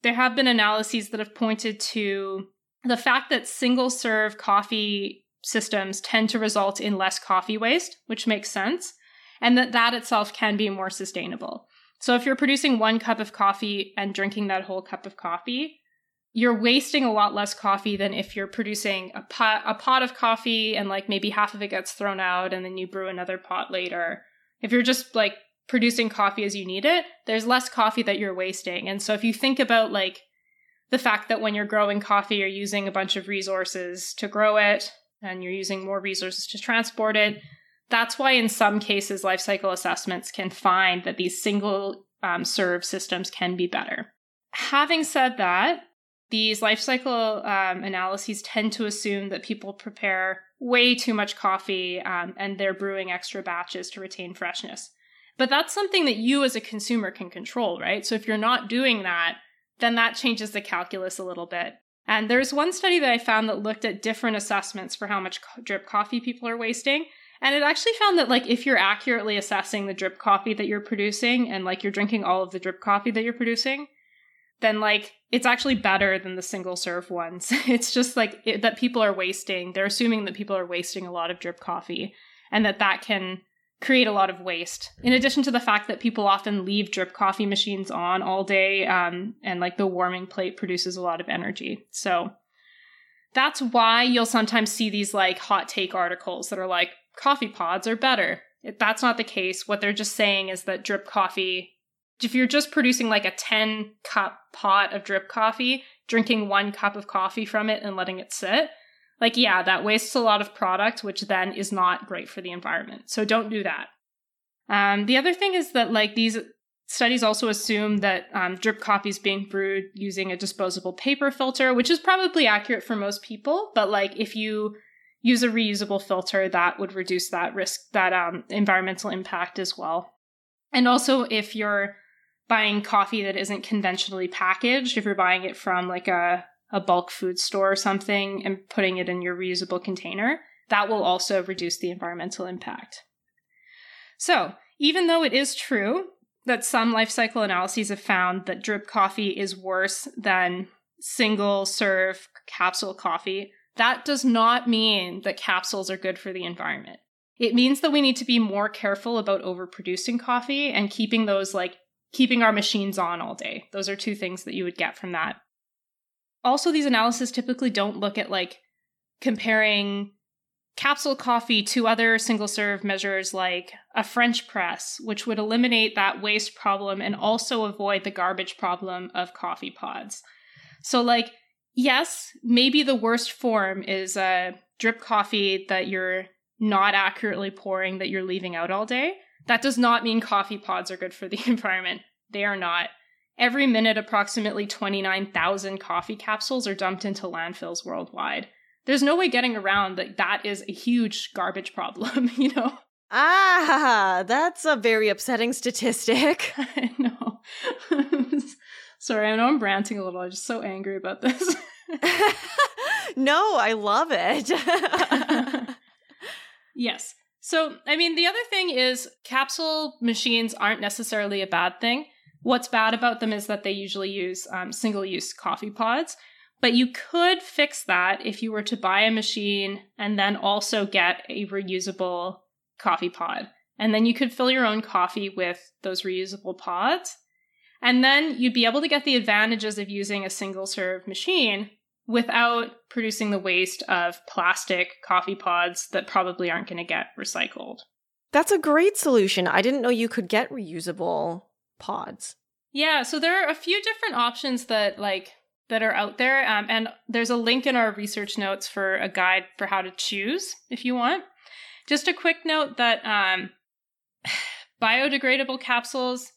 there have been analyses that have pointed to the fact that single serve coffee systems tend to result in less coffee waste, which makes sense, and that that itself can be more sustainable. So if you're producing one cup of coffee and drinking that whole cup of coffee, you're wasting a lot less coffee than if you're producing a pot a pot of coffee and like maybe half of it gets thrown out and then you brew another pot later. If you're just like producing coffee as you need it, there's less coffee that you're wasting. And so if you think about like the fact that when you're growing coffee, you're using a bunch of resources to grow it and you're using more resources to transport it. That's why, in some cases, life cycle assessments can find that these single um, serve systems can be better. Having said that, these life cycle um, analyses tend to assume that people prepare way too much coffee um, and they're brewing extra batches to retain freshness. But that's something that you as a consumer can control, right? So if you're not doing that, then that changes the calculus a little bit. And there's one study that I found that looked at different assessments for how much drip coffee people are wasting. And it actually found that like if you're accurately assessing the drip coffee that you're producing and like you're drinking all of the drip coffee that you're producing, then like it's actually better than the single serve ones. [LAUGHS] it's just like it, that people are wasting. They're assuming that people are wasting a lot of drip coffee and that that can create a lot of waste. In addition to the fact that people often leave drip coffee machines on all day, um, and like the warming plate produces a lot of energy. So that's why you'll sometimes see these like hot take articles that are like, coffee pods are better. If that's not the case. What they're just saying is that drip coffee, if you're just producing like a 10 cup pot of drip coffee, drinking one cup of coffee from it and letting it sit, like, yeah, that wastes a lot of product, which then is not great for the environment. So don't do that. Um, the other thing is that, like, these studies also assume that um, drip coffee is being brewed using a disposable paper filter, which is probably accurate for most people. But, like, if you use a reusable filter, that would reduce that risk, that um, environmental impact as well. And also, if you're buying coffee that isn't conventionally packaged, if you're buying it from like a a bulk food store or something and putting it in your reusable container, that will also reduce the environmental impact. So, even though it is true that some life cycle analyses have found that drip coffee is worse than single serve capsule coffee, that does not mean that capsules are good for the environment. It means that we need to be more careful about overproducing coffee and keeping those like keeping our machines on all day. Those are two things that you would get from that also these analyses typically don't look at like comparing capsule coffee to other single serve measures like a French press, which would eliminate that waste problem and also avoid the garbage problem of coffee pods. So, like, yes, maybe the worst form is a drip coffee that you're not accurately pouring that you're leaving out all day. That does not mean coffee pods are good for the [LAUGHS] environment. They are not. Every minute, approximately 29,000 coffee capsules are dumped into landfills worldwide there's no way getting around that that is a huge garbage problem, [LAUGHS] you know? Ah, that's a very upsetting statistic. [LAUGHS] I know. [LAUGHS] Sorry, I know I'm ranting a little. I'm just so angry about this. no, I love it. yes. So, I mean, the other thing is capsule machines aren't necessarily a bad thing. What's bad about them is that they usually use um, single use coffee pods, but you could fix that if you were to buy a machine and then also get a reusable coffee pod. And then you could fill your own coffee with those reusable pods. And then you'd be able to get the advantages of using a single serve machine without producing the waste of plastic coffee pods that probably aren't going to get recycled. That's a great solution. I didn't know you could get reusable pods. Yeah, so there are a few different options that like that are out there. Um, and there's a link in our research notes for a guide for how to choose if you want. Just a quick note that um, [SIGHS] biodegradable capsules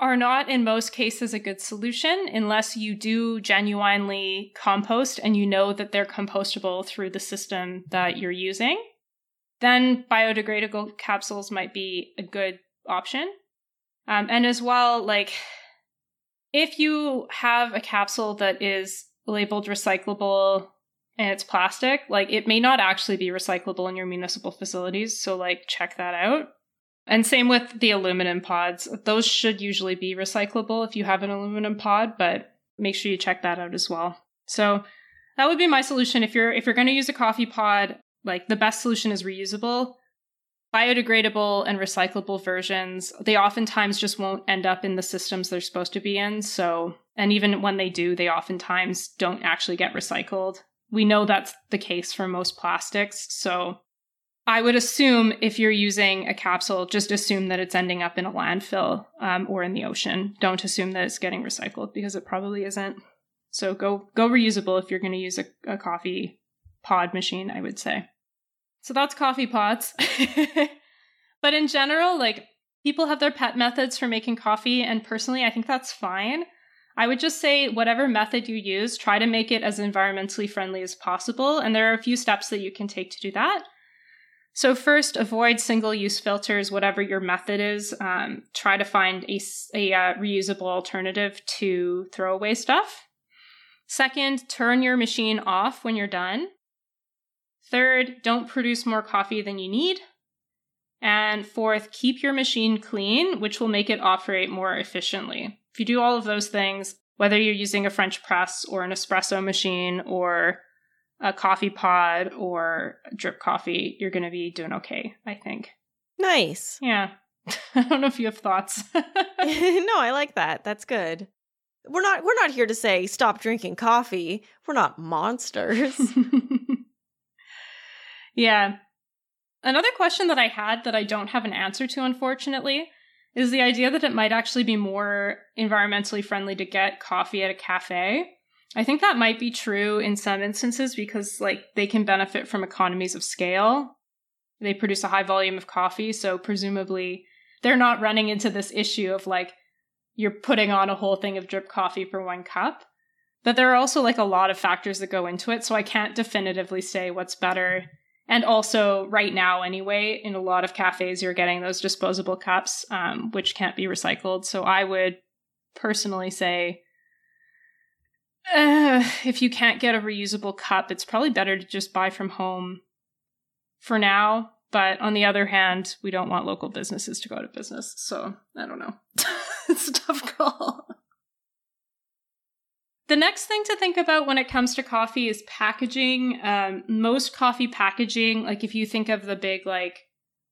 are not in most cases a good solution unless you do genuinely compost and you know that they're compostable through the system that you're using. Then biodegradable capsules might be a good option. Um, and as well, like if you have a capsule that is labeled recyclable and it's plastic, like it may not actually be recyclable in your municipal facilities. So, like, check that out. And same with the aluminum pods. Those should usually be recyclable if you have an aluminum pod, but make sure you check that out as well. So, that would be my solution if you're if you're going to use a coffee pod, like the best solution is reusable biodegradable and recyclable versions, they oftentimes just won't end up in the systems they're supposed to be in. So, and even when they do, they oftentimes don't actually get recycled. We know that's the case for most plastics. So, I would assume if you're using a capsule, just assume that it's ending up in a landfill um, or in the ocean. Don't assume that it's getting recycled because it probably isn't. So go go reusable if you're going to use a, a coffee pod machine. I would say. So that's coffee pots. [LAUGHS] but in general, like people have their pet methods for making coffee, and personally, I think that's fine. I would just say, whatever method you use, try to make it as environmentally friendly as possible. And there are a few steps that you can take to do that. So, first, avoid single use filters, whatever your method is. Um, try to find a, a uh, reusable alternative to throwaway stuff. Second, turn your machine off when you're done. Third, don't produce more coffee than you need. And fourth, keep your machine clean, which will make it operate more efficiently. If you do all of those things, whether you're using a French press or an espresso machine or a coffee pod or drip coffee, you're going to be doing okay, I think. Nice. Yeah. [LAUGHS] I don't know if you have thoughts. [LAUGHS] [LAUGHS] no, I like that. That's good. We're not we're not here to say stop drinking coffee. We're not monsters. Yeah. Another question that I had that I don't have an answer to, unfortunately, is the idea that it might actually be more environmentally friendly to get coffee at a cafe. I think that might be true in some instances because, like, they can benefit from economies of scale. They produce a high volume of coffee, so presumably they're not running into this issue of like you're putting on a whole thing of drip coffee for one cup. But there are also like a lot of factors that go into it, so I can't definitively say what's better and also, right now, anyway, in a lot of cafes, you're getting those disposable cups, um, which can't be recycled. So I would personally say uh, if you can't get a reusable cup, it's probably better to just buy from home for now. But on the other hand, we don't want local businesses to go out of business. So I don't know. [LAUGHS] it's a tough call. The next thing to think about when it comes to coffee is packaging. Um, most coffee packaging, like if you think of the big like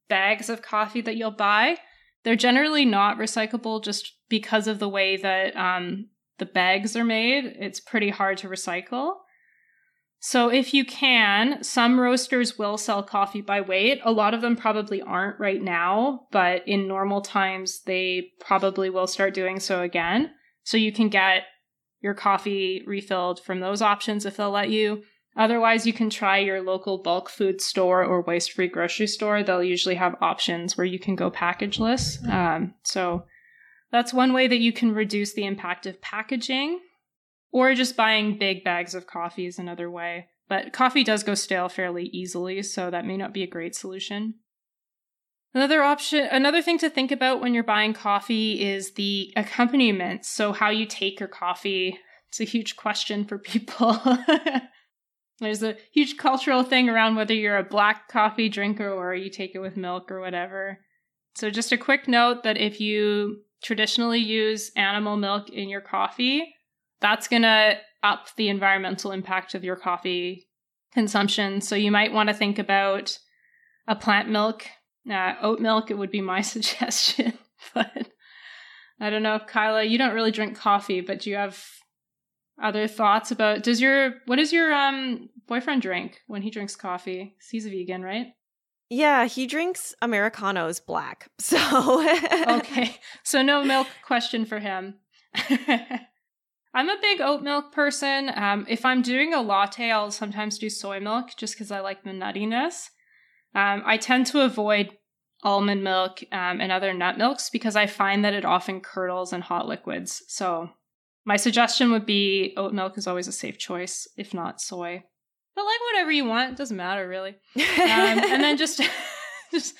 bags of coffee that you'll buy, they're generally not recyclable just because of the way that um, the bags are made. It's pretty hard to recycle. So, if you can, some roasters will sell coffee by weight. A lot of them probably aren't right now, but in normal times, they probably will start doing so again. So, you can get your coffee refilled from those options if they'll let you. Otherwise, you can try your local bulk food store or waste free grocery store. They'll usually have options where you can go packageless. Um, so, that's one way that you can reduce the impact of packaging. Or just buying big bags of coffee is another way. But coffee does go stale fairly easily, so that may not be a great solution. Another option, another thing to think about when you're buying coffee is the accompaniment. So, how you take your coffee. It's a huge question for people. [LAUGHS] There's a huge cultural thing around whether you're a black coffee drinker or you take it with milk or whatever. So, just a quick note that if you traditionally use animal milk in your coffee, that's going to up the environmental impact of your coffee consumption. So you might want to think about a plant milk, uh, oat milk. It would be my [LAUGHS] suggestion, but I don't know if Kyla, you don't really drink coffee, but do you have other thoughts about? Does your what does your um boyfriend drink when he drinks coffee? He's a vegan, right? Yeah, he drinks Americanos black. [LAUGHS] So okay, so no [LAUGHS] milk question for him. I'm a big oat milk person. Um, if I'm doing a latte, I'll sometimes do soy milk just because I like the nuttiness. Um, I tend to avoid almond milk um, and other nut milks because I find that it often curdles in hot liquids. So my suggestion would be oat milk is always a safe choice, if not soy. But like whatever you want, it doesn't matter really. Um, and then just, [LAUGHS] just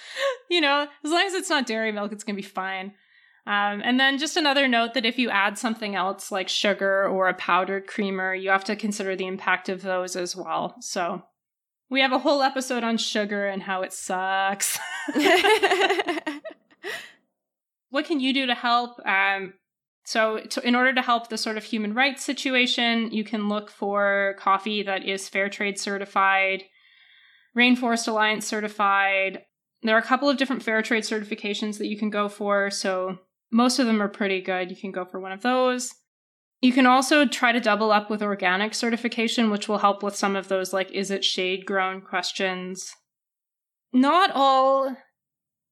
you know, as long as it's not dairy milk, it's gonna be fine. Um, and then just another note that if you add something else like sugar or a powdered creamer, you have to consider the impact of those as well. So we have a whole episode on sugar and how it sucks. [LAUGHS] [LAUGHS] what can you do to help? Um, so, to, in order to help the sort of human rights situation, you can look for coffee that is fair trade certified, Rainforest Alliance certified. There are a couple of different fair trade certifications that you can go for. So, most of them are pretty good. You can go for one of those. You can also try to double up with organic certification, which will help with some of those, like, is it shade grown questions. Not all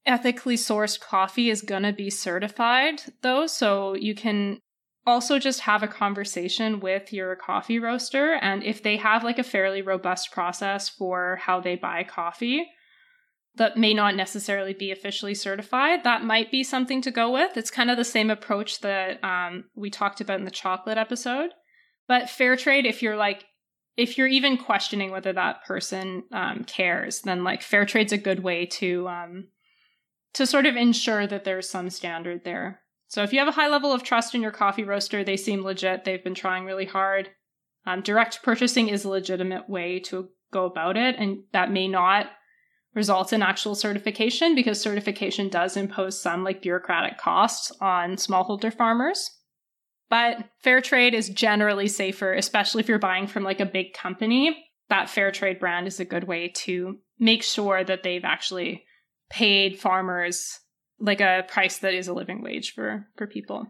ethically sourced coffee is going to be certified, though. So you can also just have a conversation with your coffee roaster. And if they have like a fairly robust process for how they buy coffee, that may not necessarily be officially certified, that might be something to go with. It's kind of the same approach that um, we talked about in the chocolate episode. But fair trade, if you're like, if you're even questioning whether that person um, cares, then like fair trade's a good way to um, to sort of ensure that there's some standard there. So if you have a high level of trust in your coffee roaster, they seem legit. They've been trying really hard. Um, direct purchasing is a legitimate way to go about it, and that may not results in actual certification because certification does impose some like bureaucratic costs on smallholder farmers. But fair trade is generally safer, especially if you're buying from like a big company. That fair trade brand is a good way to make sure that they've actually paid farmers like a price that is a living wage for for people.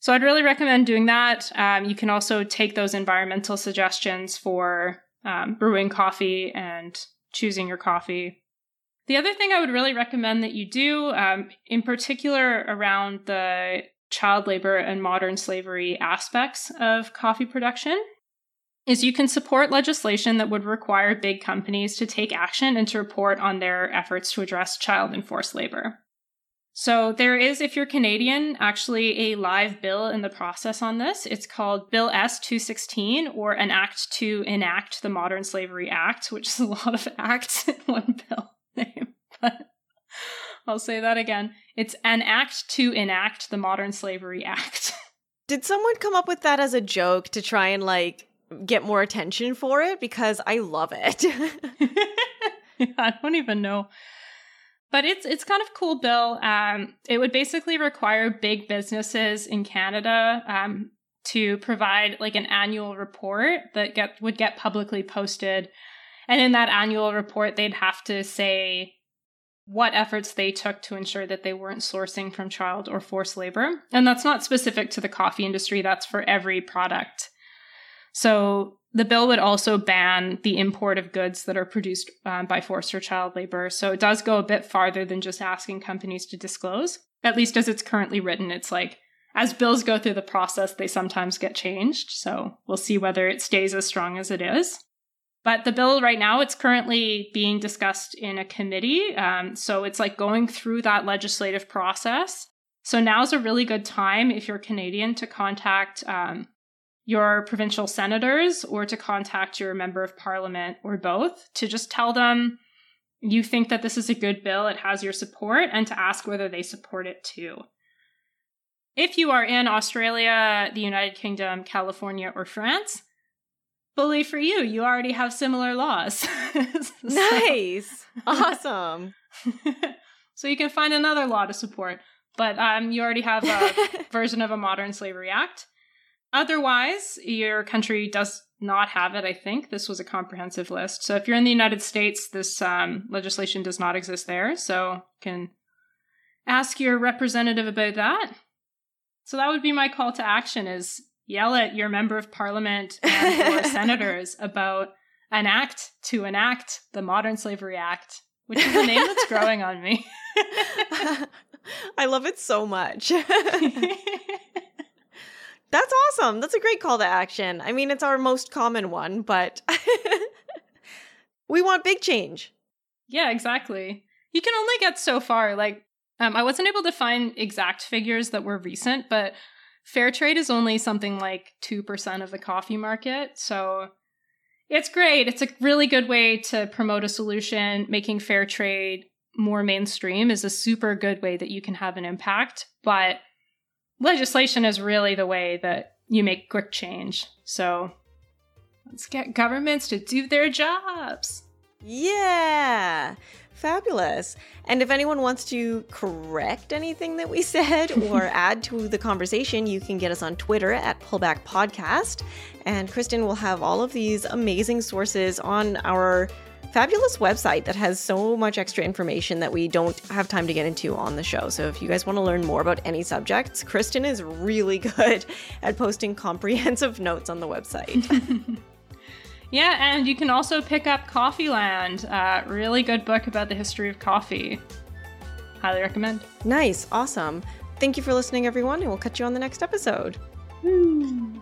So I'd really recommend doing that. Um, you can also take those environmental suggestions for um, brewing coffee and choosing your coffee. The other thing I would really recommend that you do, um, in particular around the child labor and modern slavery aspects of coffee production, is you can support legislation that would require big companies to take action and to report on their efforts to address child enforced labor. So there is, if you're Canadian, actually a live bill in the process on this. It's called Bill S 216 or an act to enact the Modern Slavery Act, which is a lot of [LAUGHS] acts in one bill name. But I'll say that again. It's an act to enact the Modern Slavery Act. [LAUGHS] Did someone come up with that as a joke to try and like get more attention for it? Because I love it. [LAUGHS] I don't even know but it's it's kind of cool bill. Um, it would basically require big businesses in Canada um, to provide like an annual report that get would get publicly posted, and in that annual report, they'd have to say what efforts they took to ensure that they weren't sourcing from child or forced labor. And that's not specific to the coffee industry, that's for every product. So the bill would also ban the import of goods that are produced um, by forced or child labor. So it does go a bit farther than just asking companies to disclose. At least as it's currently written, it's like as bills go through the process, they sometimes get changed. So we'll see whether it stays as strong as it is. But the bill right now, it's currently being discussed in a committee. Um, so it's like going through that legislative process. So now's a really good time if you're Canadian to contact um, your provincial senators or to contact your member of parliament or both to just tell them you think that this is a good bill, it has your support, and to ask whether they support it too. If you are in Australia, the United Kingdom, California, or France, bully for you, you already have similar laws. [LAUGHS] nice. awesome. [LAUGHS] so you can find another law to support, but um, you already have a [LAUGHS] version of a modern slavery act. Otherwise, your country does not have it, I think. This was a comprehensive list. So if you're in the United States, this um, legislation does not exist there. So you can ask your representative about that. So that would be my call to action is yell at your member of parliament and [LAUGHS] your senators about an act to enact the Modern Slavery Act, which is a name that's growing on me. [LAUGHS] I love it so much. [LAUGHS] That's awesome. That's a great call to action. I mean, it's our most common one, but [LAUGHS] we want big change. Yeah, exactly. You can only get so far. Like, um, I wasn't able to find exact figures that were recent, but fair trade is only something like 2% of the coffee market. So it's great. It's a really good way to promote a solution. Making fair trade more mainstream is a super good way that you can have an impact. But legislation is really the way that you make quick change. So let's get governments to do their jobs. Yeah. Fabulous. And if anyone wants to correct anything that we [LAUGHS] said or [LAUGHS] add to the conversation, you can get us on Twitter at Pullback Podcast. And Kristen will have all of these amazing sources on our fabulous website that has so much extra information that we don't have time to get into on the show. So if you guys want to learn more about any subjects, Kristen is really [LAUGHS] good at posting comprehensive [LAUGHS] notes on the website. [LAUGHS] yeah, and you can also pick up Coffeeland, uh, really good book about the history of coffee. Highly recommend. Nice, awesome. Thank you for listening, everyone, and we'll catch you on the next episode. Woo.